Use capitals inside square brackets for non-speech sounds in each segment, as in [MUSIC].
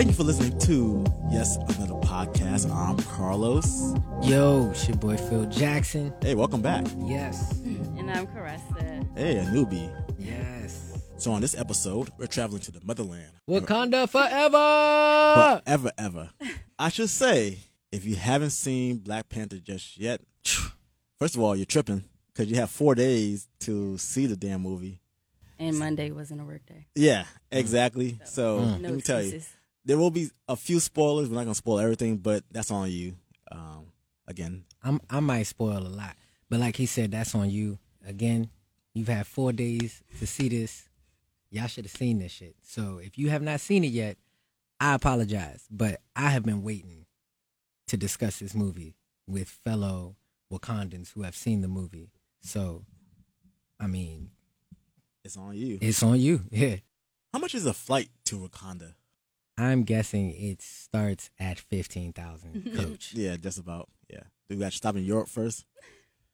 Thank you for listening to Yes Another Podcast. I'm Carlos. Yo, it's your boy Phil Jackson. Hey, welcome back. Yes. And I'm Caressa. Hey, a newbie. Yes. So on this episode, we're traveling to the motherland. Wakanda forever. Forever, ever. I should say, if you haven't seen Black Panther just yet, first of all, you're tripping because you have four days to see the damn movie. And Monday wasn't a work day. Yeah, exactly. So Mm. No let me tell you, excuses. There will be a few spoilers. We're not gonna spoil everything, but that's on you. Um, again, I'm, I might spoil a lot, but like he said, that's on you. Again, you've had four days to see this. Y'all should have seen this shit. So if you have not seen it yet, I apologize, but I have been waiting to discuss this movie with fellow Wakandans who have seen the movie. So, I mean, it's on you. it's on you. [LAUGHS] Yeah. How much is a flight to Wakanda? I'm guessing it starts at 15,000 [LAUGHS] coach. Yeah, just about. Yeah. Do we got to stop in Europe first?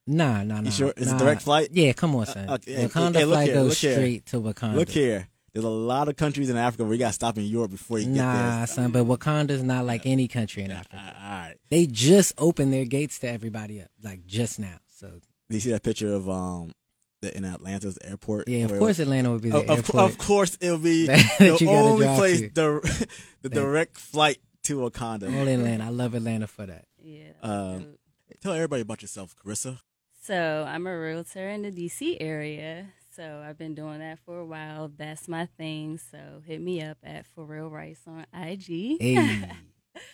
Nah, nah, nah. sure? Is it nah. direct flight? Yeah, come on, son. Uh, okay, Wakanda hey, look flight here, goes look here. straight to Wakanda. Look here. There's a lot of countries in Africa where you got to stop in Europe before you get there. Nah, there. son, but Wakanda's not like any country in Uh, Africa. all right. They just opened their gates to everybody up, like just now. So Do you see that picture of um the, in Atlanta's airport? yeah, of where- course Atlanta would be the Of, of, airport. of course, it'll be [LAUGHS] the only place to. the [LAUGHS] the direct flight to Wakanda. Only Atlanta. I love Atlanta for that. Yeah. Um, Tell everybody about yourself, Carissa. so I'm a realtor in the DC area. So I've been doing that for a while. That's my thing. So hit me up at For Real Rice on IG. Hey,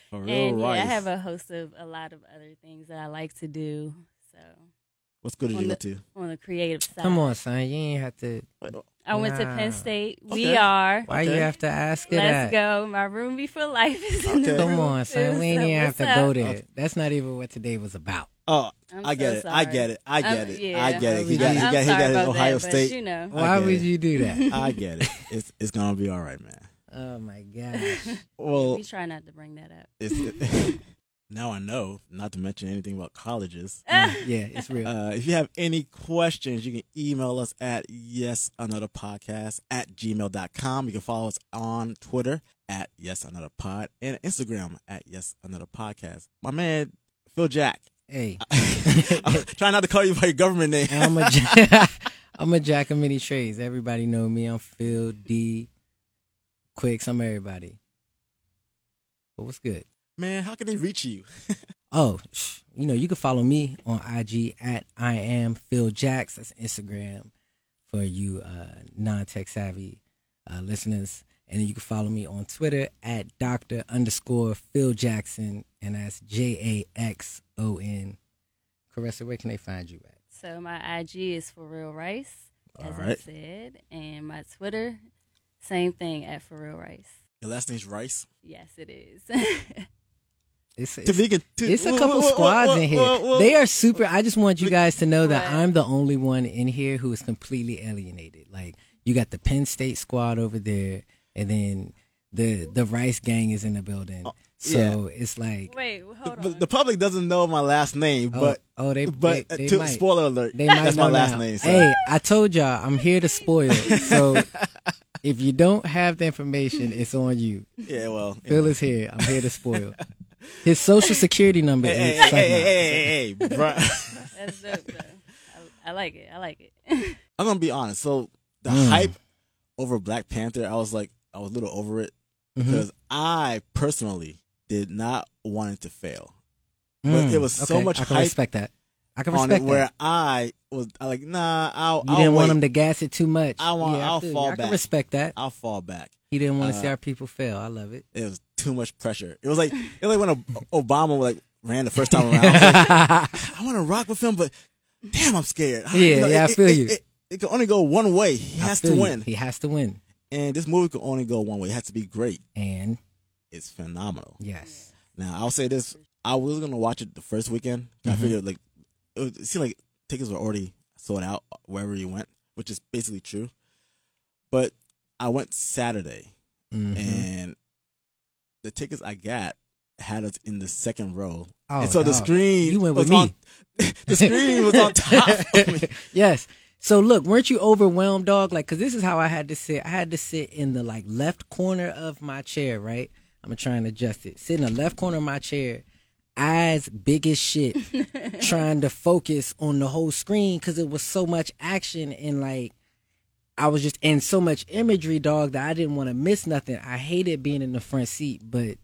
For real Rice. and yeah, I have a host of a lot of other things that I like to do. So What school did on you go the- to? on the creative side. come on, son. You ain't have to. I went to Penn State. We are. Why Okay. you have to ask it Let's that? go. My roomie for life [LAUGHS] is in the Okay. Come room, on, son. We ain't even have to up? go there. That's not even what today was about. Oh, I'm I get so it. I get it. I get I'm- it. yeah. I get it. He got, he I'm got, he got his Ohio that, State. But, you know. Why would it. you do that? [LAUGHS] I get it. It's it's gonna be all right, man. oh my [LAUGHS] gosh. Well, we try not to bring that up. it's, now I know. Not to mention anything about colleges. [LAUGHS] Yeah, [LAUGHS] it's real. Uh, if you have any questions, you can email us at yes another podcast at gmail.com. You can follow us on Twitter at yes another pod and Instagram at yes another podcast. My man Phil Jack. hey. [LAUGHS] I'm trying not to call you by your government name. I'm a ja- I'm a jack of many trades. Everybody know me. I'm Phil D. Quicks. I'm everybody. But what's good? Man, how can they reach you? [LAUGHS] Oh, you know you can follow me on IG at I am Phil Jacks. That's Instagram for you uh, non-tech savvy uh, listeners. And then you can follow me on Twitter at Doctor underscore Phil Jackson, and that's J A X O N. Caressa, where can they find you at? So my IG is for real rice, as All I said, and my Twitter, same thing at for real rice. Your last name's Rice. Yes, it is. [LAUGHS] It's, it's, be con- to- it's a couple whoa, whoa, squads whoa, in here. whoa, whoa. They are super. I just want you guys to know that I'm the only one in here who is completely alienated. Like you got the Penn State squad over there, and then the the Rice gang is in the building. Oh, so it's like, Wait, hold The, on. the public doesn't know my last name, oh, but oh, they, but they, uh, they to, might. spoiler alert, They might that's know my last now. name. So. Hey, I told y'all I'm here to spoil. So [LAUGHS] if you don't have the information, it's on you. Yeah, well, Phil is here. I'm here to spoil. [LAUGHS] His social security number Hey, is hey, hey, something hey, hey, hey, hey, bro. That's dope, [LAUGHS] though. I, I like it. I like it. [LAUGHS] I'm gonna be honest. So the Mm. hype over Black Panther, I was like, I was a little over it Mhm. because I personally did not want it to fail. But Mm, it was so okay, much I can hype respect that. I can on respect it that. where I was I like, nah, I'll, You I'll didn't wait. want him to gas it too much. I want- Yeah, I'll feel you. fall I can back. respect that. I'll fall back. He didn't want to see Uh, our people fail. I love it. It was too much pressure. It was like it was like when [LAUGHS] Obama like ran the first time around. I, like, [LAUGHS] I want to rock with him, but damn, I'm scared. Yeah, yeah, I it, feel it, you. It, it can only go one way. He I has to you. win, He has to win. and this movie can only go one way. It has to be great. And It's phenomenal. yes, Now I'll say this: I was gonna watch it the first weekend. I Mhm. figured like it, was, it seemed like tickets were already sold out wherever you went, which is basically true. But I went Saturday, Mhm. and the tickets I got had us in the second row, Oh, and so the screen You went was with on. me. [LAUGHS] the screen was on top of [LAUGHS] me. yes. So look, weren't you overwhelmed, dog? Like, cause this is how I had to sit. I had to sit in the like left corner of my chair, right? I'm gonna try and adjust it. Sit in the left corner of my chair, eyes big as shit, [LAUGHS] trying to focus on the whole screen because it was so much action and like I was just in so much imagery, dog, that I didn't want to miss nothing. I hated being in the front seat, but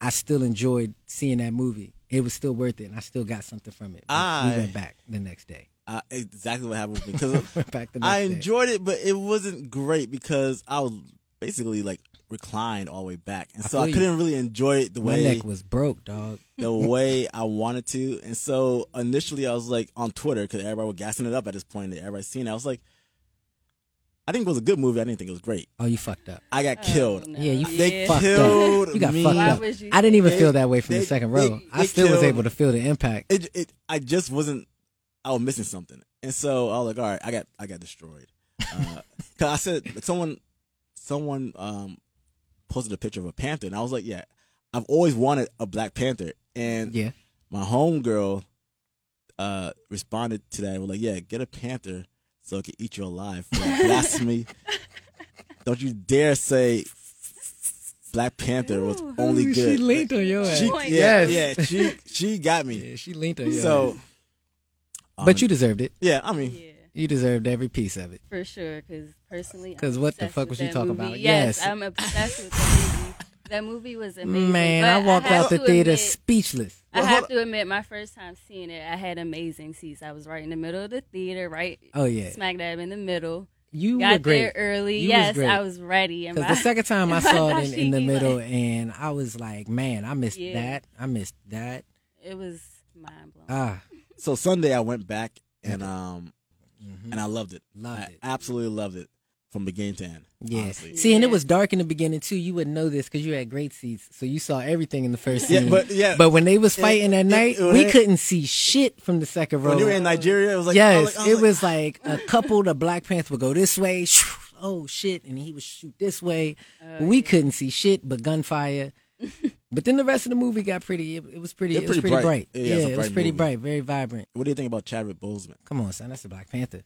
I still enjoyed seeing that movie. It was still worth it, and I still got something from it. I- we went back the next day. Uh, exactly what happened with me [LAUGHS] because went back the next I day. enjoyed it, but it wasn't great because I was basically like reclined all the way back, and I so I couldn't really enjoy it the My way neck was broke, dog. the [LAUGHS] way I wanted to. And so initially, I was like on Twitter because everybody was gassing it up at this point. That everybody seen it. I was like, I think it was a good movie. I didn't think it was great. Oh, you fucked up. I got Oh, killed. no. Yeah, you They fucked killed up. You got me. fucked Why up. would you I didn't even They- feel that way from they- the second they- row. I they still was killed- able to feel the impact. It, it, I just wasn't. I was missing something, and so I was like, all right, I got, I got destroyed. Uh, [LAUGHS] Cause I said someone, someone um, posted a picture of a panther, and I was like, yeah, I've always wanted a Black Panther, and Yeah. my homegirl uh responded to that. and Was like, yeah, get a panther so it can eat you alive for blasphemy. [LAUGHS] Don't you dare say Black Panther was only Ooh, good. She leaned on your ass. She- Point. yeah, Yes. yeah, she she got me. Yeah, she leaned on your So, ass. um, But you deserved it. yeah, I mean, Yeah. You deserved every piece of it. For sure, because personally, 'Cause I'm what the fuck was you talking movie. about? Yes, Yes. I'm obsessed with that movie. That movie was amazing. Man, but I walked have out the theater admit- speechless. I have to admit, my first time seeing it, I had amazing seats. I was right in the middle of the theater, right Oh yeah, smack dab in the middle. you were Got great. there early. You yes, great. I was ready. And Because the second time I [LAUGHS] saw it in, in the middle, like, and I was like, man, I missed Yeah. that. I missed that. it was mind blowing. Ah, so Sunday I went back and um mhm. and I loved it. Loved I it. absolutely loved it from beginning to end. Yeah. honestly. See, and it was dark in the beginning too. You wouldn't know this because you had great seats, so you saw everything in the first Yeah, scene. but yeah, But when they was It- fighting at night, it- we it- couldn't see shit from the second row. when you were in Nigeria, it was like yes, I was like- I it like, was like a couple. The Black Panther would go this way. [LAUGHS] Oh shit, and he would shoot this way. Uh, we couldn't see shit but gunfire. [LAUGHS] but then the rest of the movie got pretty. It, it was pretty. It's It was pretty pretty bright. bright. Yeah, Yeah, it was bright pretty movie. bright. Very vibrant. What do you think about Chadwick Boseman? Come on, son. That's the Black Panther.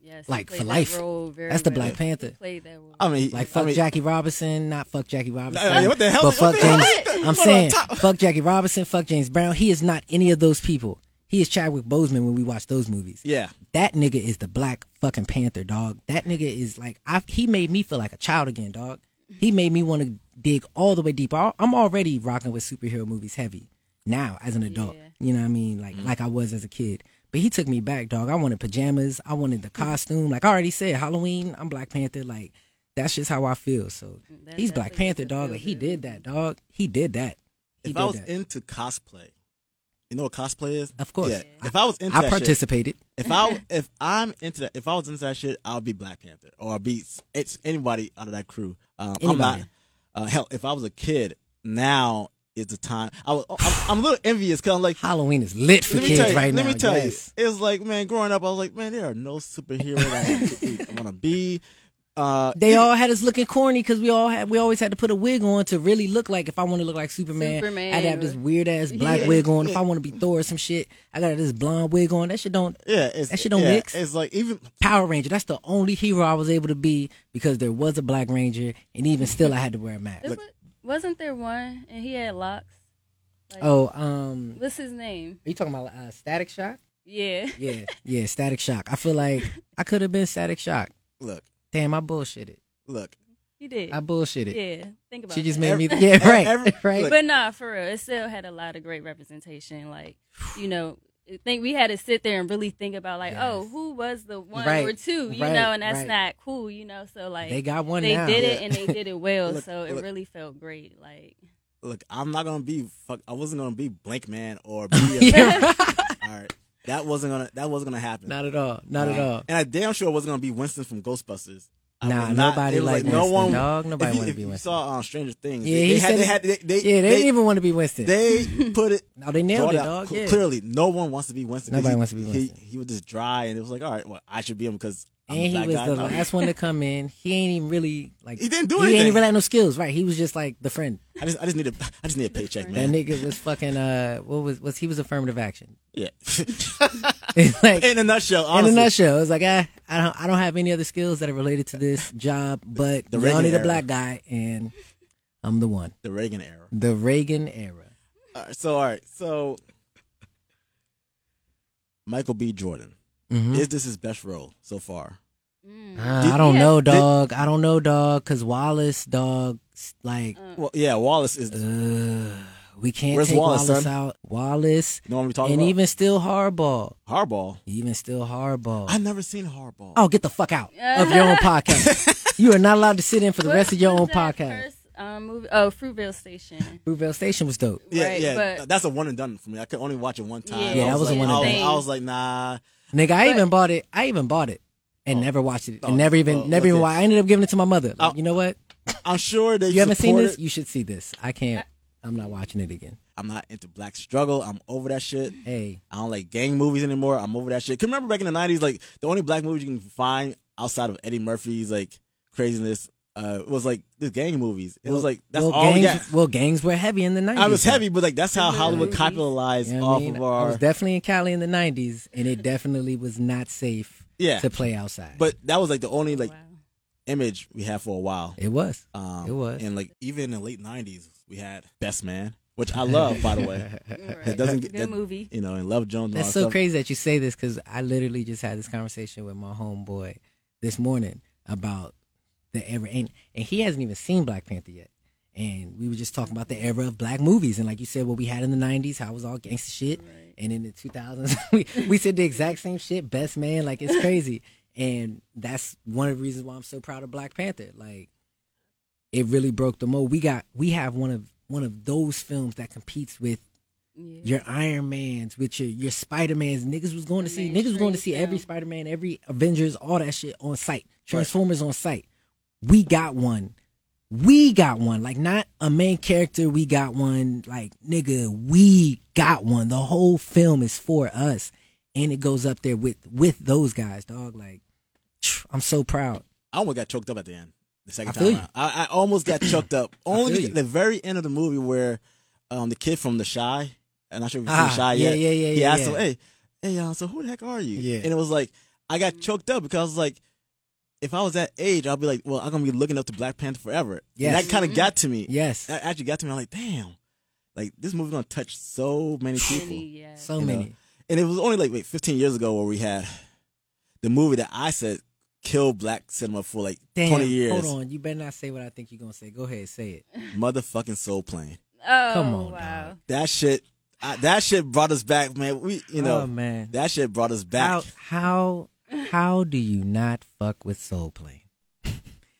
Yes, like, for that life. role That's the. Black Panther. That role. I mean, Like I fuck mean, Jackie Robinson, not fuck Jackie Robinson. Nah, what the hell? But What fuck the? James. Hold I'm on, saying fuck Jackie Robinson, fuck James Brown. He is not any of those people. He is Chadwick Boseman when we watch those movies. Yeah, That nigga is the Black fucking Panther, dog. That nigga is like I. He made me feel like a child again, dog. He made me want to dig all the way deep. I- I'm already rocking with superhero movies heavy now as an adult. Yeah. You know what I mean? Like mm-hmm. like I was as a kid. But he took me back, dog. I wanted pajamas. I wanted the costume. Like I already said, Halloween. I'm Black Panther. Like that's just how I feel. So That he's Black Panther, dog. Like he did that, dog. He did that. He if did I was that. into cosplay, you know what cosplay is? Of course. Yeah. If I was into I that shit, participated. if I [LAUGHS] if I'm into that, if I was into that shit, I'll be Black Panther or I'll be it's anybody out of that crew. Um, I'm not. Uh, hell, if I was a kid, now is the time. I was. I'm, I'm a little envious because I'm like. Halloween is lit for kids you. right let now. Let me tell yes. you. It was like, man, growing up, I was like, man, there are no superheroes I want to be. Uh, They all had us looking corny because we all had we always had to put a wig on to really look like if I want to look like Superman, Superman I'd have this weird ass black Yeah. wig on. If I want to be Thor or some shit, I got this blonde wig on. That shit don't yeah, it's, That shit don't yeah, mix. It's like even Power Ranger. That's the only hero I was able to be because there was a Black Ranger, and even still I had to wear a mask. Is it- wasn't there one and he had locks? Like, Oh, um, what's his name? are you talking about uh, Static Shock? Yeah, [LAUGHS] Yeah, yeah, Static Shock. I feel like I could have been Static Shock. look, Damn, I bullshitted. look. he did. I bullshitted. yeah, think about it. She just that. made me. [LAUGHS] Yeah, right, every- right. look, But nah, for real, it still had a lot of great representation. Like, you know, I think we had to sit there and really think about like, oh, Yes. oh, who was the one Right, or two, you right, know, and that's right. not cool, you know. So like, they got one they now. did it and they did it well, [LAUGHS] Look, so it look. really felt great. Like, look, I'm not gonna be fuck. I wasn't gonna be Blankman or [LAUGHS] be. A, Yeah. [LAUGHS] all right, that wasn't gonna. That wasn't gonna happen. Not at all. Not at all. And I damn sure wasn't gonna be Winston from Ghostbusters. I Nah, not- nobody was liked no one. dog. Nobody you, if to be you Winston. saw on Stranger Things. Yeah, they, he they had, said they had. They, they, Yeah, they, didn't even want to be Winston. they [LAUGHS] put it. no, they nailed it, dog. cl- Yeah. Clearly, no one wants to be Winston. Nobody he, wants to be He, Winston. he was just dry, and it was like, all right, well, I should be him because I'm And he was guy. the No. last one to come in. He ain't even really like. He didn't do it. He ain't anything. even really had no skills, right? He was just like the friend. I just, I just need a, I just need a paycheck, That man. nigga was fucking. Uh, what was was he was affirmative action? Yeah. [LAUGHS] [LAUGHS] Like In a nutshell, in a nutshell, it was like ah, I don't I don't have any other skills that are related to this job, but The y'all need a black guy, and I'm the one. The Reagan era. The Reagan era. All right, so all right, so Michael B. Jordan. Mhm. Is this his best role so far? Mm. Uh, Did- I don't Yeah. know, Did- dog. I don't know, dog. Cause Wallace, dog, like, Uh, Well, yeah, Wallace is. uh, we can't Where's take Wallace, Wallace, out. Wallace, you know what I'm talking and about? even still Hardball, Hardball. even still Hardball. I've never seen Hardball. Oh, get the fuck out of [LAUGHS] your own podcast. you are not allowed to sit in for the what rest of your own podcast. First, um, movie? Oh, Fruitvale Station. Fruitvale Station was dope. yeah, right, yeah. but- that's a one and done for me. I could only watch it one time. Yeah, Yeah, I that was a one and done. I was like, nah. Nigga, I But- even bought it. I even bought it and Oh. never watched it. Oh. And Oh, never even, oh, never even. okay. wa- I ended up giving it to my mother. Like, Oh. you know what? I'm sure that You haven't seen this? it. You should see this. I can't. I'm not watching it again. I'm not into black struggle. I'm over that shit. Hey, I don't like gang movies anymore. I'm over that shit. Cause remember back in the '90s, like the only black movies you can find outside of Eddie Murphy's like craziness uh, was like the gang movies. It was like that's well, all we gangs, got. well, gangs were heavy in the 90s. I was heavy, but like that's how Hollywood movies? capitalized You know what I off mean? of I our. was definitely in Cali in the 90s, and it definitely was not safe yeah, to play outside. but that was like the only like wow. image we had for a while. it was. Um, It was. and like even in the late '90s, we had Best Man, which I [LAUGHS] love, by the way. It doesn't get Good that, movie. you know, and Love Jones. That's so stuff. crazy that you say this because I literally just had this conversation with my homeboy this morning about the era, and, and he hasn't even seen Black Panther yet. And we were just talking about the era of black movies, and like you said, what we had in the '90s, how it was all gangster shit, Right. and in the 2000s, [LAUGHS] we we said the exact same shit. Best man, like it's crazy, [LAUGHS] and that's one of the reasons why I'm so proud of Black Panther. Like it really broke the mold. We got we have one of one of those films that competes with Yeah. your Iron Mans, with your your Spider Mans. Niggas was going to see niggas was going to see every. Spider Man, every Avengers, all that shit on site. Transformers on site. We got one. We got one. Like not a main character. We got one. Like nigga, we got one. The whole film is for us, and it goes up there with with those guys, dog. Like I'm so proud. I almost got choked up at the end. The second I time around. I, I almost got choked up. Only the, very end of the movie where um the kid from The Chi, and I'm not sure if you've Ah, Chi yeah, yet. yeah, yeah, yeah. He yeah, asked yeah. him, "Hey, hey, so who the heck are you?" Yeah. and it was like I got choked up because I was like, if I was that age, I'd be like, well, I'm gonna be looking up to Black Panther forever. Yes. and that kind of got to me. Yes, That actually got to me. I'm like, damn, like this movie's gonna touch so many people. Many, yeah. so you know. many. And it was only like wait, 15 years ago where we had the movie that I said killed black cinema for like Damn, 20 years. hold on. You better not say what I think you're gonna say. Go ahead, say it. [LAUGHS] Motherfucking Soul Plane. oh, Come on, wow. dog. That shit, I, that shit brought us back, man. We, you oh, know, oh man, that shit brought us back. how how how do you not fuck with Soul Plane? [LAUGHS]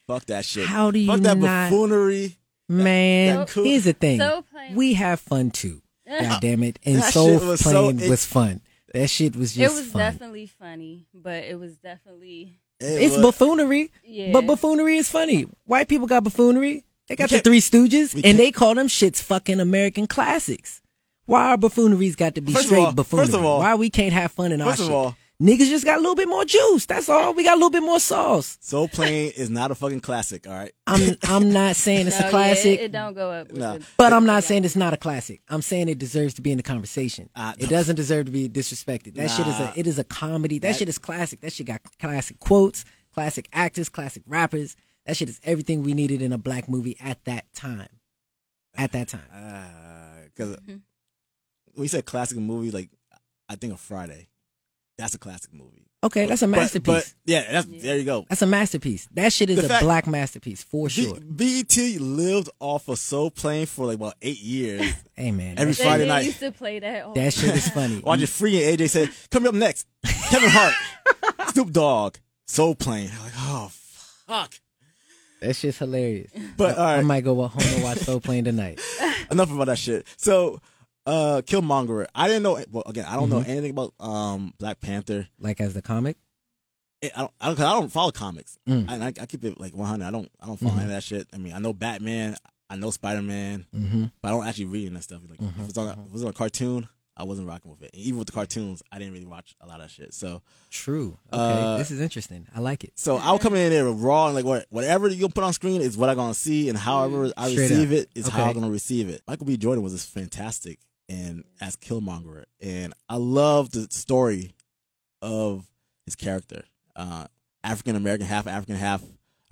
Fuck that shit. How do you Fuck that not- buffoonery. Man, that cool- here's the thing. Soul Plane. We have fun too. [LAUGHS] God damn it. And That Soul shit was so- Plane it- was fun. That shit was just it was fun. definitely funny, but it was definitely It it's was- buffoonery, yeah. but buffoonery is funny. White people got buffoonery. They got We the Three Stooges, and they call them shits fucking American classics. Why our buffooneries got to be First straight all- buffoonery? first of all- Why we can't have fun in our First of shit? all- Niggas just got a little bit more juice. That's all. We got a little bit more sauce. Soul Plane is not a fucking classic, all right? I'm I'm not saying it's [LAUGHS] No, a yeah, classic. it, it don't go up. No. the- But I'm not saying it's not a classic. I'm saying it deserves to be in the conversation. Uh, it doesn't deserve to be disrespected. That shit is a it is a comedy. That, That- shit is classic. That shit got classic quotes, classic actors, classic rappers. That shit is everything we needed in a black movie at that time. At that time. Because Mm-hmm. when you said classic movie, like, I think of Friday. That's a classic movie. Okay, that's a masterpiece. But, yeah, that's, there you go. that's a masterpiece. That shit is The a fact- black masterpiece for B- sure. BET lived off of Soul Plane for like about eight years. [LAUGHS] Hey man, Every that, Friday they night. used to play that. All that shit is funny. Watching Free and AJ said, "Coming up next, Kevin Hart, [LAUGHS] Snoop Dogg, Soul Plane." I'm like, oh fuck. that shit's hilarious. But all I right, might go home and watch Soul Plane tonight. [LAUGHS] enough about that shit. So, uh, Killmonger. I didn't know. Well, again, I don't know Mm-hmm. anything about um Black Panther. Like as the comic. I don't. I don't, 'cause I don't follow comics. Mm. I, I, I keep it like 100. I don't. I don't follow any of that shit. I mean, I know Batman. I know Spider Man, Mm-hmm. but I don't actually read any that stuff. Like, if, it's on a, if it was on a cartoon, I wasn't rocking with it. And even with the cartoons, I didn't really watch a lot of shit. So, True. Okay, Uh, this is interesting. I like it. So I'll come in there raw and like what whatever you put on screen is what I'm gonna see, and however I Straight receive up. it is how I'm gonna receive it. Michael B. Jordan was just fantastic and as Killmonger, and I love the story of his character, uh, African American, half African, half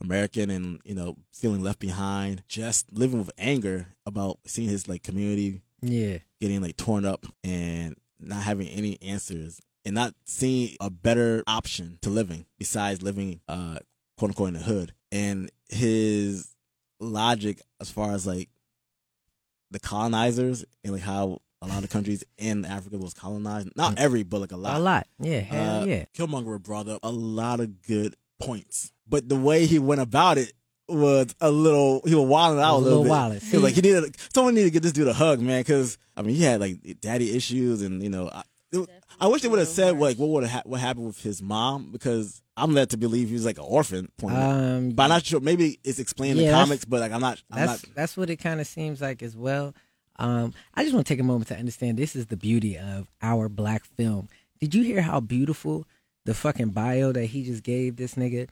American and you know feeling left behind, just living with anger about seeing his like community Yeah. getting like torn up and not having any answers and not seeing a better option to living besides living uh quote unquote in the hood. And his logic as far as like the colonizers and like how a lot of countries in Africa was colonized. Not every, but like a lot. A lot. Yeah. Hell Uh, yeah. Killmonger brought up a lot of good points, but the way he went about it was a little. He was wilding out a a little, bit. wildin'. He was like he needed someone needed to get this dude a hug, man, because I mean he had like daddy issues, and you know I, it- I wish they would have said like what would have ha- what happened with his mom because I'm led to believe he was like an orphan. Point, Um, but I'm not sure. Maybe it's explained in Yeah, the comics, but like I'm not. I'm that's not. that's what it kind of seems like as well. Um, I just want to take a moment to understand this is the beauty of our black film. Did you hear how beautiful the fucking bio that he just gave this nigga?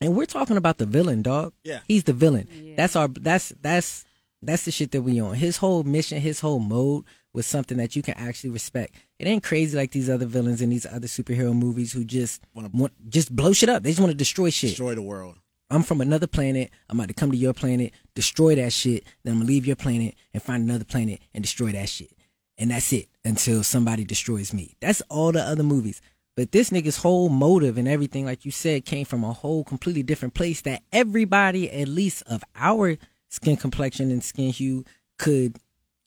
And we're talking about the villain, dog. Yeah. he's the villain. Yeah. That's our that's that's that's the shit that we on. His whole mission, his whole mode was something that you can actually respect. It ain't crazy like these other villains in these other superhero movies who just Wanna- want just blow shit up. They just want to destroy shit. Destroy the world. I'm from another planet. I'm about to come to your planet, destroy that shit. Then I'm gonna leave your planet and find another planet and destroy that shit. And that's it until somebody destroys me. That's all the other movies. But this nigga's whole motive and everything, like you said, came from a whole completely different place that everybody, at least of our skin complexion and skin hue, could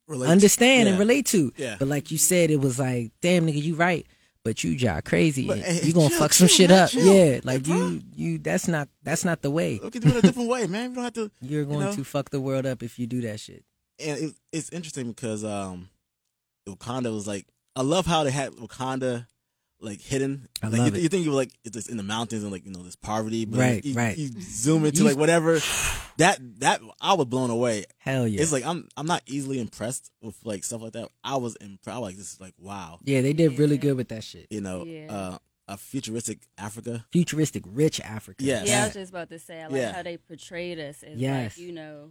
Relate. understand and Yeah. relate to. Yeah. But like you said, it was like, damn nigga, you right. But you jaw crazy. But, and you gonna chill, fuck some chill, shit man, up. chill. Yeah. Like you you that's not that's not the way. We can do it a [LAUGHS] different way, man. We don't have to. You're going know? to fuck the world up if you do that shit. and it, it's interesting because um, Wakanda was like, I love how they had Wakanda like hidden. I like love you, it. you think you were like it's in the mountains and like you know this poverty, but Right, you, right. You zoom into like whatever. [SIGHS] That that I was blown away. Hell yeah. It's like I'm I'm not easily impressed with like stuff like that. I was impressed. I was like this is like wow, yeah, they did really good with that shit. you know, Yeah. uh, a futuristic Africa. Futuristic, rich Africa. Yes. Yeah, I was just about to say, I like Yeah. how they portrayed us as Yes. like, you know,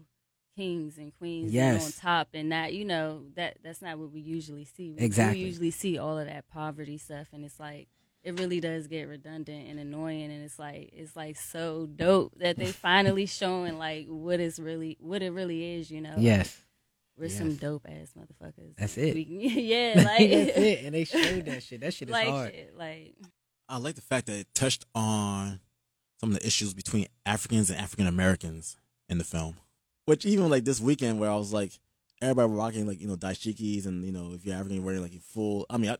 kings and queens Yes. on top and not, you know, that that's not what we usually see. We, Exactly. We usually see all of that poverty stuff and it's like it really does get redundant and annoying and it's like it's like so dope that they [LAUGHS] finally showing like what is really what it really is, you know. Yes. We're yes. some dope ass motherfuckers. That's it. We, [LAUGHS] yeah, [LAUGHS] like That's it. And they showed that shit. That shit is like hard. shit, like I like the fact that it touched on some of the issues between Africans and African Americans in the film. Which even like this weekend where I was like, everybody were rocking like, you know, dashikis and, you know, if you're African, wearing like a full, I mean, I,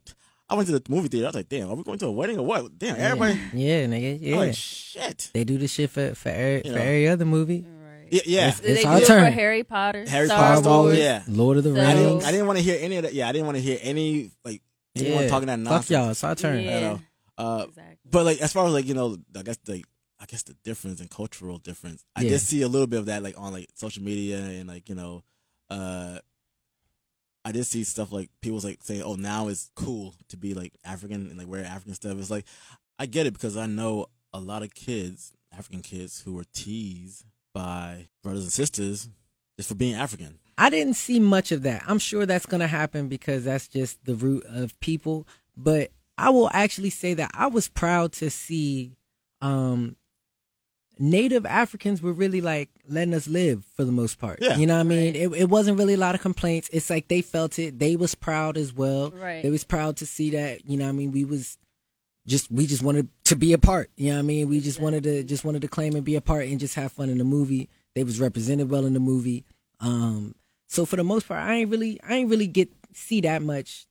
I went to the movie theater. I was like, damn, are we going to a wedding or what? Damn, everybody. Yeah, nigga. Yeah. like, shit. they do this shit for for every, You for every other movie. right. Yeah, yeah. It's- Did they our do it turn. for Harry Potter? Harry Star Potter, Star Wars, yeah. Lord of the So- I didn't, Rings. I didn't want to hear any of that. Yeah, I didn't want to hear any, like, anyone Yeah. talking that nonsense. Fuck y'all. It's our turn. Yeah. know. Uh, exactly. But like as far as like you know, I guess the I guess the difference and cultural difference. I Yeah. did see a little bit of that like on like social media and like you know, uh, I did see stuff like people like saying, "Oh, now it's cool to be like African and like wear African stuff." It's like I get it because I know a lot of kids, African kids, who were teased by brothers and sisters just for being African. I didn't see much of that. I'm sure that's going to happen because that's just the root of people. But I will actually say that I was proud to see um, Native Africans were really like letting us live for the most part. Yeah. You know what I mean? Right. It, it wasn't really a lot of complaints. It's like they felt it. They was proud as well. Right. They was proud to see that. You know what I mean? We was just we just wanted to be a part. You know what I mean? We just wanted to just wanted to claim and be a part and just have fun in the movie. They was represented well in the movie. Um, so for the most part, I ain't really I ain't really get see that much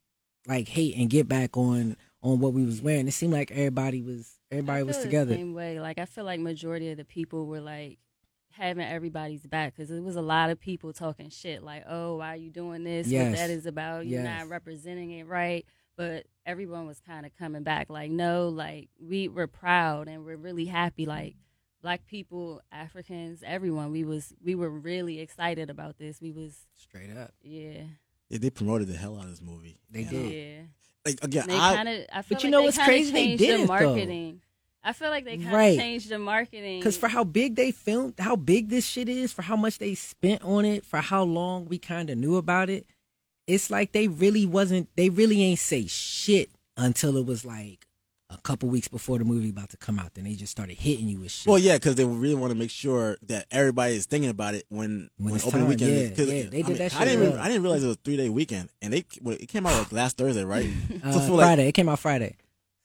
like hate and get back on on what we was wearing. It seemed like everybody was everybody I was feel the together. Same way. Like I feel like majority of the people were like having everybody's back because it was a lot of people talking shit like, "Oh, why are you doing this? Yes. What that is about? You're Yes. not representing it right." But everyone was kind of coming back like, "No, like we were proud and we're really happy. Like black people, Africans, everyone. We was we were really excited about this. We was Straight up, yeah, Yeah, they promoted the hell out of this movie. they you did. Um, yeah. Like again, They I kind of. I feel But you like know what's crazy? They didn't, the though. marketing. I feel like they kind of Right. changed the marketing Because for how big they filmed, how big this shit is, for how much they spent on it, for how long we kind of knew about it, it's like they really wasn't, they really ain't say shit until it was like a couple weeks before the movie about to come out. Then they just started hitting you with shit. Well, yeah, because they really want to make sure that everybody is thinking about it when When when, it's opening time, weekend. yeah, yeah, they I did mean, that I didn't. Even. I didn't realize it was a three day weekend, and they well, it came out like last Thursday, right? [LAUGHS] uh, so for like, Friday, it came out Friday.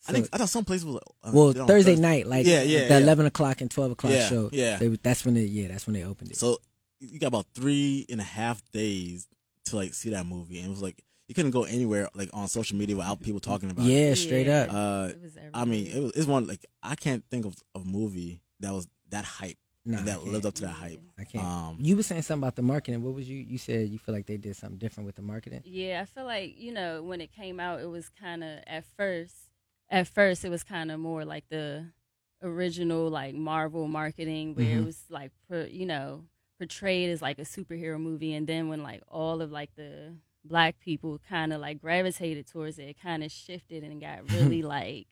I think I thought some places was uh, well, on Thursday night, like Yeah, yeah, the yeah. eleven o'clock and twelve o'clock Yeah, show. yeah. they, that's when they yeah, that's when they opened it. So you got about three and a half days to like see that movie, and it was like you couldn't go anywhere like on social media without people talking about it. yeah, straight Yeah. up. Uh, It was I mean, it was it's one like I can't think of a movie that was that hype Nah, and that lived up to that hype. I can't. Um, you were saying something about the marketing. What was you? You said you feel like they did something different with the marketing. Yeah, I feel like you know when it came out, it was kind of at first. At first, it was kind of more like the original like Marvel marketing, where Mhm. it was like per, you know portrayed as like a superhero movie, and then when like all of like the black people kind of like gravitated towards it, it kind of shifted and got [LAUGHS] really like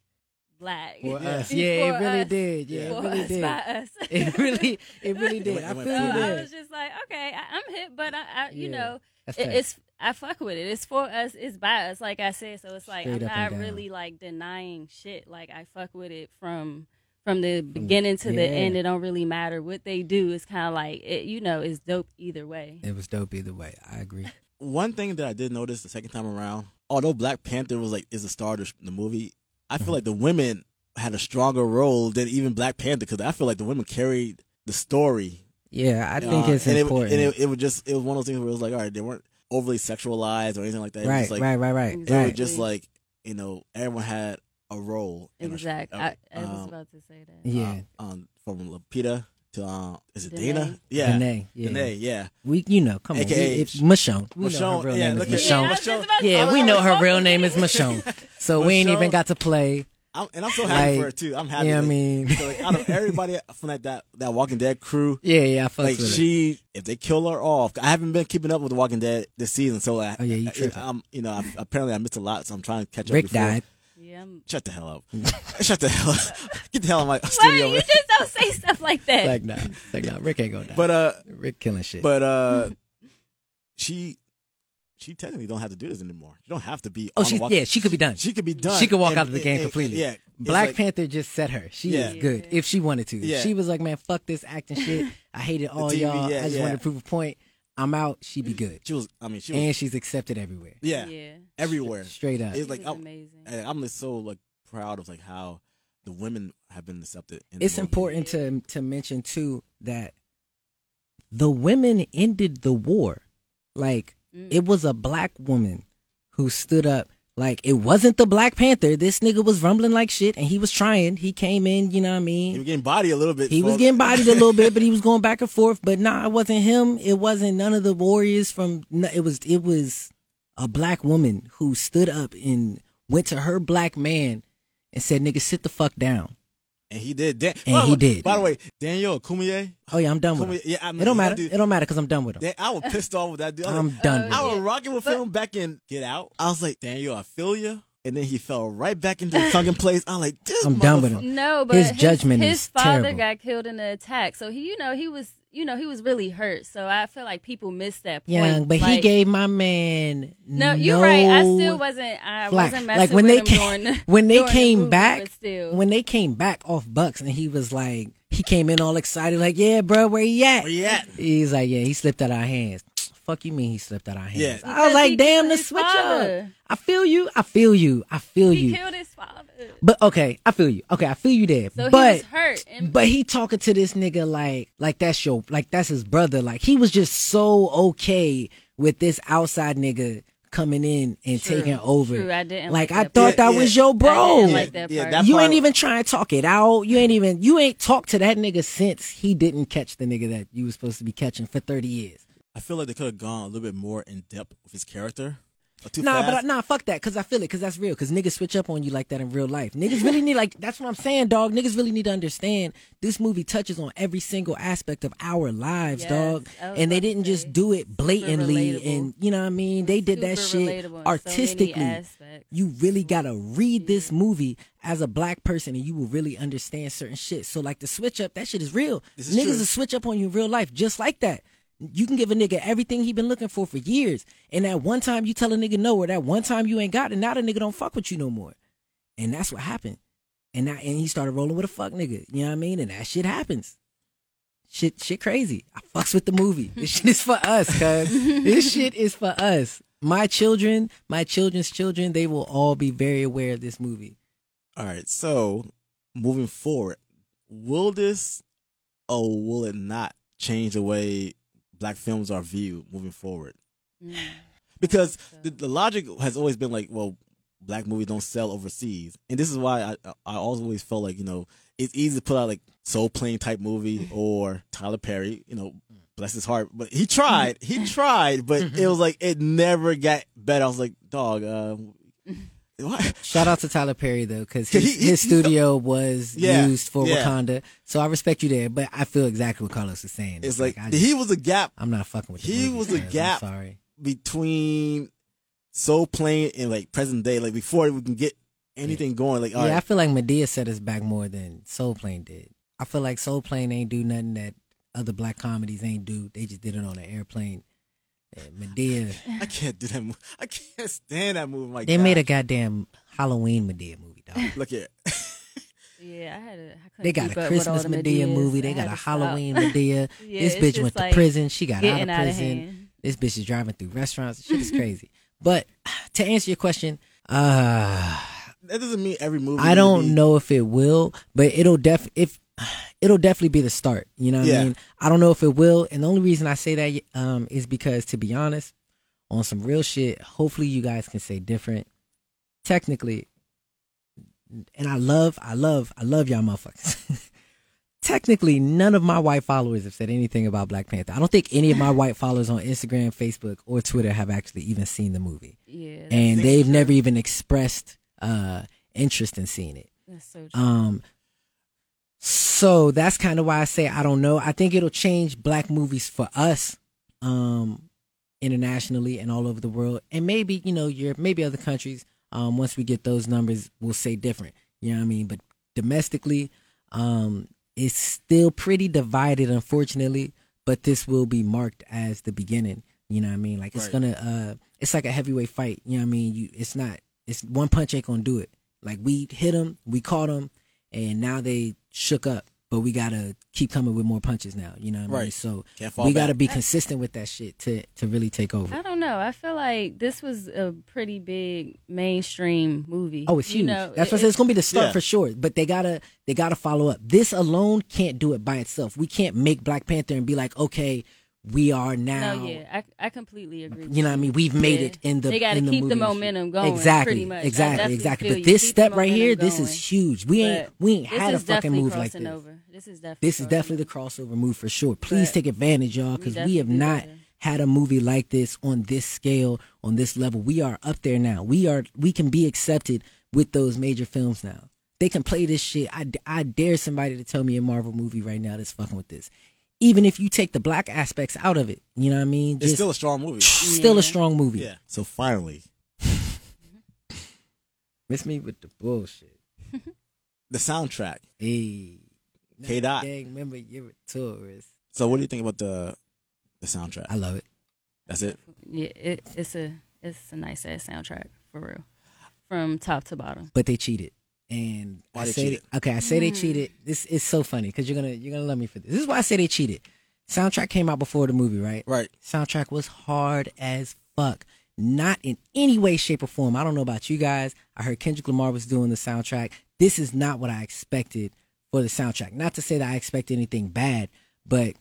black For Yeah. [LAUGHS] us, yeah, it really us. did. Yeah, for it really us, did. by us. [LAUGHS] It really, it really did. went- I it feel went you So I was just like, okay, I, I'm hip, but I, I you Yeah. know, it, it's I fuck with it. It's for us. It's by us. Like I said, so it's like Straight I'm not really like denying shit. Like I fuck with it from from the beginning to the yeah. end. It don't really matter what they do. It's kind of like it, you know, it's dope either way. It was dope either way. I agree. One thing that I did notice the second time around, although Black Panther was like is the star of the- the movie, I Mm-hmm. feel like the women had a stronger role than even Black Panther because I feel like the women carried the story. Yeah, I think Uh, it's and important. It, and it, it was just it was one of those things where it was like, all right, they weren't overly sexualized or anything like that. It was right, like, right, right, right, Exactly. It was just like you know everyone had a role. and a- Exactly. uh, I, I was um, about to say that. Yeah, uh, um, from Lupita to uh, is it Danai. Dana? Yeah, Danai, yeah. Danai, yeah. We, you know, come on, we, AKA it's Michonne. We know her real yeah, name is at- Yeah, Michonne. was just about to Yeah, we know her real name is Michonne. So we ain't even got to play. I'm, and I'm so happy Like, for her too. I'm happy. Yeah, I mean, so, like, out of everybody [LAUGHS] from that, that that Walking Dead crew, yeah, yeah, I fucks like with it. she, if they kill her off, I haven't been keeping up with The Walking Dead this season, so I, Oh, yeah, you I, tripping. I'm, you know, I, apparently I missed a lot, so I'm trying to catch up. Rick before. died. Yeah. I'm, Shut the hell up. [LAUGHS] Shut the hell up. [LAUGHS] Get the hell out of my Wait, studio. you just don't say stuff like that. Like nah, like nah, Rick ain't gonna die. But uh, Rick killing shit. but uh, [LAUGHS] she, she technically don't have to do this anymore. You don't have to be. oh, on the she's walk- yeah, she could be done. She could be done. She could walk And- out of the game and- and- completely. Yeah, Black like- Panther just set her. She Yeah. is good if she wanted to. Yeah. She was like, man, fuck this acting shit. I hated all TV, y'all. yeah, I just yeah. wanted to prove a point. I'm out. She be good, She was. I mean, she was. and she's accepted everywhere. yeah, yeah. everywhere. Straight up. It's like I'm, amazing. I'm just so like proud of like how the women have been accepted. In it's important to to mention too that the women ended the war. Like Mm. it was a black woman who stood up. Like it wasn't the Black Panther. This nigga was rumbling like shit, and he was trying. He came in, you know what I mean. He was getting body a little bit. He was getting bodied a little bit, but he was [LAUGHS] going back and forth. But nah, it wasn't him. It wasn't none of the warriors from. It was it was a black woman who stood up and went to her black man and said, "Nigga, sit the fuck down." And he did. Dan- And by he way- did. By the way, Daniel Kaluuya. Oh yeah, I'm done with him. yeah, I mean, It don't matter. dude- It don't matter because I'm done with him. Dan- I was pissed off with that dude. I was I'm like, done. With I was Yeah. rocking with But- him back in Get Out. I was like, Daniel, I feel you. And then he fell right back into the [LAUGHS] sunken place. I'm like, this I'm done with him. No, but His his, judgment his is father terrible. got killed in the attack, so he, you know, he was, you know, he was really hurt. So I feel like people missed that point. Yeah, but he gave my man No, no you're right. I still wasn't. I flack. wasn't messing Like when with they him came, during when they during the came movie, back, still. when they came back off Bucks, and he was like, he came in all excited, like, "Yeah, bro, where he at?" Where you at? He's like, "Yeah, he slipped out our hands." [TSK] Fuck you mean he slipped out our hands? Yeah. I was like, "Damn, the his switch up." I feel you. I feel you. I feel he you. Killed his father, But okay, I feel you. Okay, I feel you there. so but he was hurt. And but he talking to this nigga like like that's your like that's his brother. Like he was just so okay with this outside nigga coming in and True, taking over. true, I didn't like like I that thought part. that Yeah, was yeah. your I bro. didn't like that yeah, part. that you part- ain't even trying to talk it out. You ain't even you ain't talked to that nigga since he didn't catch the nigga that you was supposed to be catching for thirty years. I feel like they could have gone a little bit more in depth with his character. Or too Nah, fast. but I, nah, fuck that, because I feel it, because that's real. Because niggas switch up on you like that in real life. Niggas really need, like, that's what I'm saying, dog. Niggas really need to understand this movie touches on every single aspect of our lives, Yes, dog. And they didn't say, just do it blatantly, and you know what I mean. They did that shit relatable in so artistically. you really gotta read this movie as a black person, and you will really understand certain shit. So, like the switch up, that shit is real. This is Niggas true. will switch up on you in real life, just like that. You can give a nigga everything he been looking for for years, and that one time you tell a nigga no, or that one time you ain't got it, now the nigga don't fuck with you no more, and that's what happened. and I, and he started rolling with a fuck nigga. You know what I mean? And that shit happens. Shit, shit, crazy. I fucks with the movie. [LAUGHS] This shit is for us, cuz this [LAUGHS] shit is for us. My children, my children's children, they will all be very aware of this movie. All right. So moving forward, will this or will it not change the way black films are viewed moving forward? Mm. Because the, the logic has always been like, well, black movies don't sell overseas, and this is why I I always felt like you know it's easy to put out like Soul Plane type movie [LAUGHS] or Tyler Perry, you know, bless his heart, but he tried, he [LAUGHS] tried, but it [LAUGHS] was like it never got better. I was like, dog, uh, what? Shout out to Tyler Perry though, because his, he- his studio was Yeah, used for yeah. Wakanda. So I respect you there, but I feel exactly what Carlos is saying. It's like I just- he was a gap I'm not fucking with. He was a cuz. I'm gap. sorry. between Soul Plane and like present day, like before we can get anything going. Like, yeah, I feel like Madea set us back more than Soul Plane did. I feel like Soul Plane ain't do nothing that other black comedies ain't do. They just did it on an airplane. And Madea, I can't do that. mo- I can't stand that movie. My they God. made a goddamn Halloween Madea movie, dog. [LAUGHS] look here. Yeah, I had a. I They got keep a up with all Christmas the Madea Madeas. movie. They I got a. Halloween [LAUGHS] Madea. Yeah, this bitch went like to prison. She got out of Getting out of prison. This bitch is driving through restaurants. Shit is [LAUGHS] crazy. but to answer your question, uh, That doesn't mean every movie. I don't be- know if it will, but it'll def if it'll definitely be the start. You know what Yeah. I mean? I don't know if it will, and the only reason I say that um is because to be honest, on some real shit, hopefully you guys can say different. Technically, and I love, I love, I love y'all motherfuckers. [LAUGHS] Technically, none of my white followers have said anything about Black Panther. I don't think any of my white followers on Instagram, Facebook, or Twitter have actually even seen the movie, Yeah, and they've true. never even expressed uh interest in seeing it. that's so true. Um, so that's kind of why I say I don't know. I think it'll change black movies for us, um, internationally and all over the world, and maybe you know Europe, maybe other countries. Um, once we get those numbers, we'll say different. You know what I mean? But domestically, um, it's still pretty divided, unfortunately. But this will be marked as the beginning. You know what I mean? Like it's Right. gonna, uh, it's like a heavyweight fight. You know what I mean? You, it's not. It's one punch ain't gonna do it. Like we hit them, we caught them, and now they shook up. But we gotta keep coming with more punches now. You know what I mean? Right. So Can't we gotta back. be consistent with that shit to to really take over. I don't know. I feel like this was a pretty big mainstream movie. Oh, it's You huge. know, That's it- what I said. It's gonna be the start Yeah. for sure. But they gotta they gotta follow up. This alone can't do it by itself. We can't make Black Panther and be like, okay, we are now. No, yeah, I, I completely agree. You know what I mean? We've made Yeah. it in the. They in the keep the momentum going, Exactly. pretty much. I Exactly. Exactly. But this step right here, momentum this is huge. We ain't we ain't had a fucking move like this. Over. This is definitely. This is definitely the crossover move for sure. Please But take advantage, y'all, because we, have not had a movie like this on this scale, on this level. We are up there now. We are. We can be accepted with those major films now. They can play this shit. I, I dare somebody to tell me a Marvel movie right now that's fucking with this. Even if you take the black aspects out of it, you know what I mean? It's still a strong movie. still a strong movie. Yeah. So finally, [LAUGHS] Miss me with the bullshit. [LAUGHS] the soundtrack. Hey. K. Dot. Gang, remember you're a tourist. So what do you think about the the soundtrack? I love it. That's it. Yeah, it, it's a it's a nice ass soundtrack for real, from top to bottom. But they cheated. And Why I they say cheated? okay, I say they Mm. cheated. This is so funny because you're gonna you're gonna love me for this. This is why I say they cheated. Soundtrack came out before the movie, right? Right. Soundtrack was hard as fuck. Not in any way, shape, or form. I don't know about you guys. I heard Kendrick Lamar was doing the soundtrack. This is not what I expected for the soundtrack. Not to say that I expected anything bad, but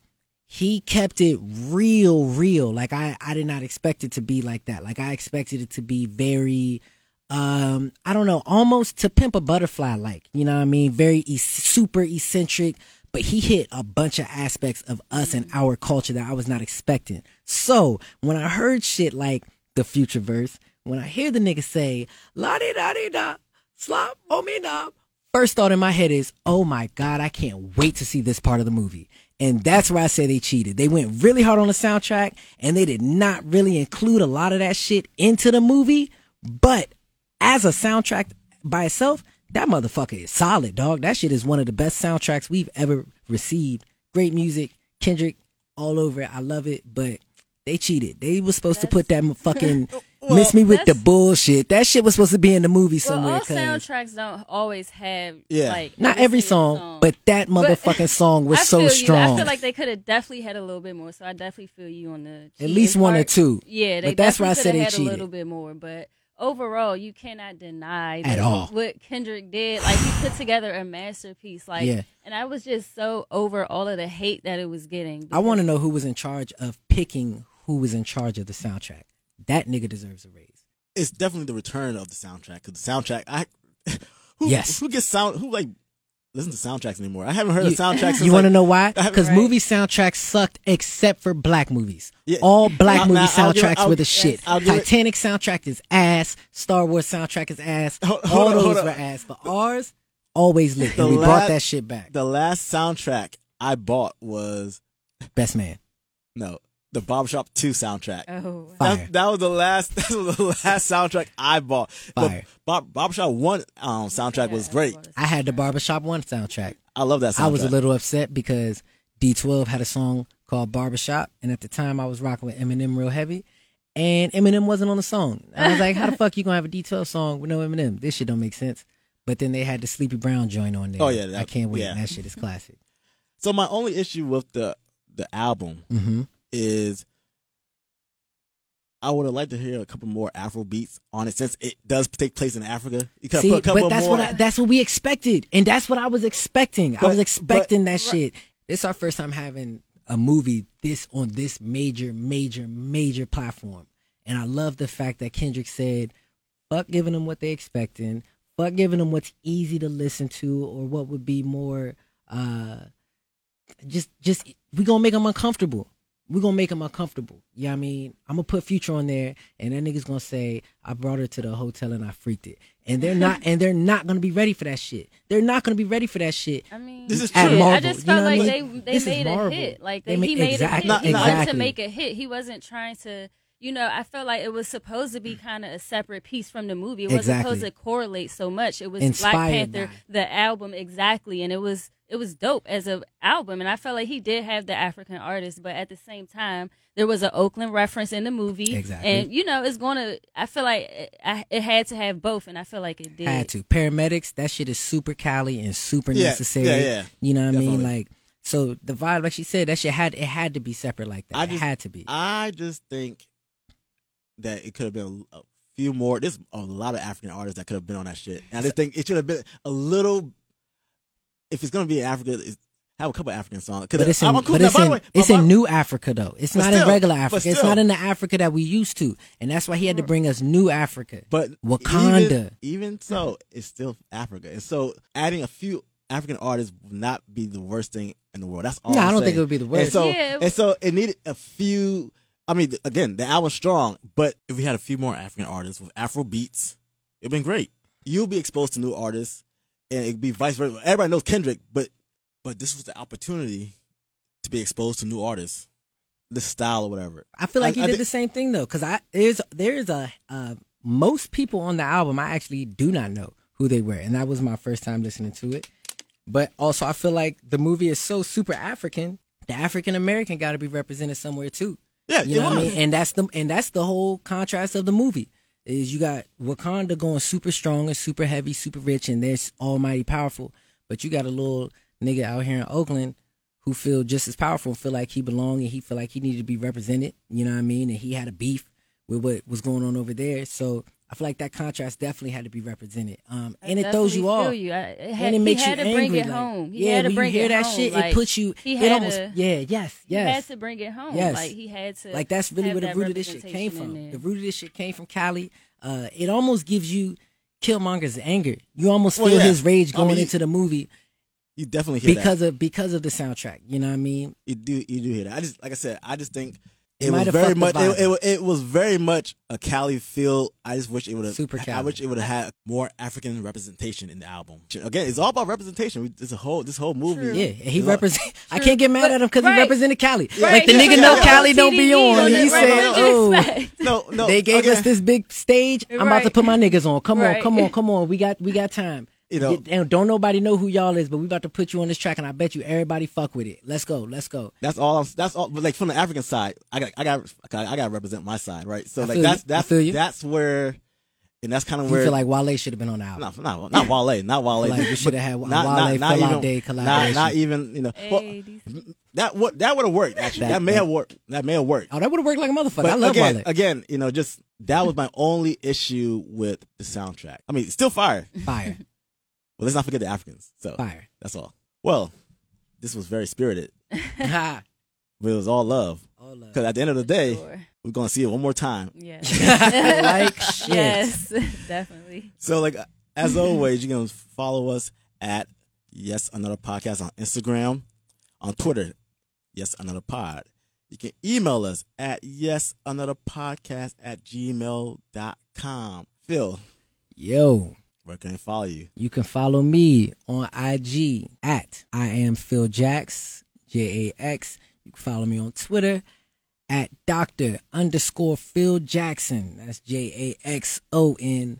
he kept it real, real. Like I, I did not expect it to be like that. Like I expected it to be very, um, I don't know, almost to pimp a butterfly like. You know what I mean? Very e- super eccentric. But he hit a bunch of aspects of us and our culture that I was not expecting. So when I heard shit like the future verse, when I hear the nigga say la di da di da slop on me da, first thought in my head is, oh my god, I can't wait to see this part of the movie. And that's why I say they cheated. They went really hard on the soundtrack and they did not really include a lot of that shit into the movie. But as a soundtrack by itself, that motherfucker is solid, dog. That shit is one of the best soundtracks we've ever received. Great music, Kendrick all over it. I love it, but They cheated. They was supposed to put that [LAUGHS] fucking Well, miss me with the bullshit. That shit was supposed to be in the movie Well, somewhere. all 'cause- soundtracks don't always have Yeah. like not every single song, but that But- motherfucking [LAUGHS] song was I so feel you. strong. I feel like they could have definitely had a little bit more. So I definitely feel you on the At cheating least one or two. Yeah, they But that's why I said they coulda had cheated. a little bit more, but. Overall, you cannot deny At all. what Kendrick did. Like he put together a masterpiece. Like, Yeah. and I was just so over all of the hate that it was getting. I want to know who was in charge of picking who was in charge of the soundtrack. That nigga deserves a raise. It's definitely the return of the soundtrack because the soundtrack. I [LAUGHS] who, Yes. who gets sound who like listen to soundtracks anymore. I haven't heard a You- soundtrack. Since You want to like, know why? Because Right. movie soundtracks sucked except for black movies. Yeah. All black Now- movie I'll soundtracks I'll- were the shit. I'll give it- Titanic soundtrack is ass. Star Wars soundtrack is ass. Hold- All on, those hold were ass. But ours always lit. And we la- brought that shit back. The last soundtrack I bought was Best man. no the Barbershop Two soundtrack. Oh, Fire. That, that was the last. [LAUGHS] That was the last soundtrack I bought. Fire. The Bar- Barbershop One um, soundtrack was great. I had the Barbershop One soundtrack. I love that soundtrack. I was a little upset because D12 had a song called Barbershop, and at the time I was rocking with Eminem real heavy, and Eminem wasn't on the song. I was like, how the [LAUGHS] fuck you gonna have a D12 song with no Eminem? This shit don't make sense. But then they had the Sleepy Brown joint on there. Oh, yeah, I can't wait. yeah. That shit is classic. So my only issue with the the album hmm is I would have liked to hear a couple more Afro beats on it since it does take place in Africa. You could See, put a couple but that's more. what I, that's what we expected, and that's what I was expecting. I was expecting that shit. This our first time having a movie this on this major, major, major platform, and I love the fact that Kendrick said, "Fuck giving them what they expecting. Fuck giving them what's easy to listen to or what would be more, uh, just just we gonna make them uncomfortable." We gonna make them uncomfortable. Yeah, I mean, I'm gonna put Future on there, and that nigga's gonna say, "I brought her to the hotel and I freaked it," and they're not, and they're not gonna be ready for that shit. They're not gonna be ready for that shit. I mean, This is At true. I Marvel, just you felt know like I mean? they they This made a hit. Like They they, he made exactly- a hit. He wanted to make a hit. He wasn't trying to. You know, I felt like it was supposed to be mm. kind of a separate piece from the movie. It wasn't Exactly. supposed to correlate so much. It was Inspired Black Panther, by. the album exactly, and it was it was dope as an album. And I felt like he did have the African artist, but at the same time, there was an Oakland reference in the movie. Exactly. and you know, it's gonna. I feel like it, I, it had to have both, and I feel like it did. Had to paramedics. That shit is super Cali and super Yeah, necessary. yeah, yeah. You know what I mean? Like, so the vibe, like she said, that shit had it had to be separate like that. I it just- had to be. I just think that it could have been a few more. There's a lot of African artists that could have been on that shit. And I just think it should have been a little. If it's gonna be Africa, it's, have a couple African songs. But it's in, cool but now, it's, by the in, way, it's but in New Africa though. It's But not in regular but Africa. It's not in the Africa that we used to, and that's why he had to bring us New Africa. But Wakanda. Even, even so, it's still Africa, and so adding a few African artists would not be the worst thing in the world. That's all. No, I'm I don't think it would be the And worst. so, Yeah. and so it needed a few. I mean, again, the album's strong, but if we had a few more African artists with Afro beats, it'd been great. You'll be exposed to new artists, and it'd be vice versa. Everybody knows Kendrick, but but this was the opportunity to be exposed to new artists, this style or whatever. I feel like I- he I did the same thing though, because I there's there's a uh, most people on the album I actually do not know who they were, and that was my first time listening to it. But also, I feel like the movie is so super African. The African American got to be represented somewhere too. Yeah, You know what I mean? And that's the and that's the whole contrast of the movie. Is you got Wakanda going super strong and super heavy, super rich, and they're almighty powerful. But you got a little nigga out here in Oakland who feel just as powerful, feel like he belonged and he feel like he needed to be represented. You know what I mean? And he had a beef with what was going on over there. So I feel like that contrast definitely had to be represented. Um, and it throws you off. you. I- it had- and it he makes had you to angry. bring it like, home. He yeah, had to when bring you hear it that home. shit, Like, it puts you. he it had almost. to- yeah. Yes. yes. He Yes. had to bring it home. Yes. Like he had to. Like that's really where the root of this shit came from. The root of this shit came from Cali. Uh, it almost gives you Killmonger's anger. You almost feel Well, yeah. his rage I going mean, into the movie You definitely hear because that. of because of the soundtrack. You know what I mean? You do you do hear that. I just like I said, I just think It it, might was very much it, it, it was very much a Cali feel. I just wish it would have Super Cali. I wish it would have had more African representation in the album. Again, it's all about representation. It's a whole this whole movie. True. Yeah, and he is all- represent. I can't get mad But- at him because right. he represented Cali. Right, Like the yeah, nigga yeah, know yeah. Cali don't be on. like, He right, said, what "Oh. No, no. they gave okay. us this big stage. I'm about to put my niggas on. Come on, come on, come on. We got we got time." You know, And don't nobody know who y'all is, but we about to put you on this track, and I bet you everybody fuck with it. Let's go, let's go. that's all. I'm, that's all. But like from the African side, I got, I got, I got to represent my side, right? So I like feel that's you. That's feel that's where, and that's kind of You where. feel like Wale should have been on the album. no, not not [LAUGHS] Wale, not Wale. Like, we shoulda had a not, Wale not, not even, Day Not, collaboration. not even you know. well, that would that would have worked actually. That, That- may have worked. That may have worked. Oh, that would have worked like a motherfucker. But I love again, Wale. again, you know, just that was my only issue with the soundtrack. I mean, still fire. Fire, Well, let's not forget the Africans. So fire. that's all. Well, this was very spirited, [LAUGHS] but it was all love. All love. Because at the end of the day, Sure. we're gonna see it one more time. Yes. [LAUGHS] like shit. yes, [LAUGHS] definitely. So, like as always, you can follow us at Yes Another Podcast on Instagram, on Twitter, Yes Another Pod. You can email us at Yes Another Podcast at gmail.com. Phil, Yo, where can I follow you? you can follow me on IG at I am Phil Jax, J A X. You can follow me on Twitter at Doctor underscore Phil Jaxon. That's J A X O N.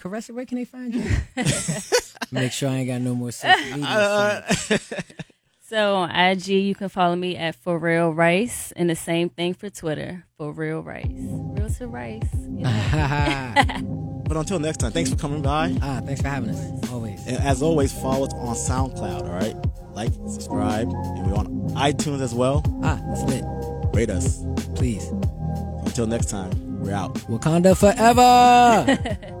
Caressa, where can they find you? [LAUGHS] Make sure I ain't got no more social [LAUGHS] media. Uh, sites. [LAUGHS] So on IG, you can follow me at For Real Rice, and the same thing for Twitter, For Real Rice. Real to Rice. [LAUGHS] You know? but until next time, thanks for coming by. ah, thanks for having us. Always. And as always, follow us on SoundCloud, all right? Like, subscribe, and we're on iTunes as well. Ah, that's lit. Rate us. Please. Until next time, we're out. Wakanda forever. [LAUGHS]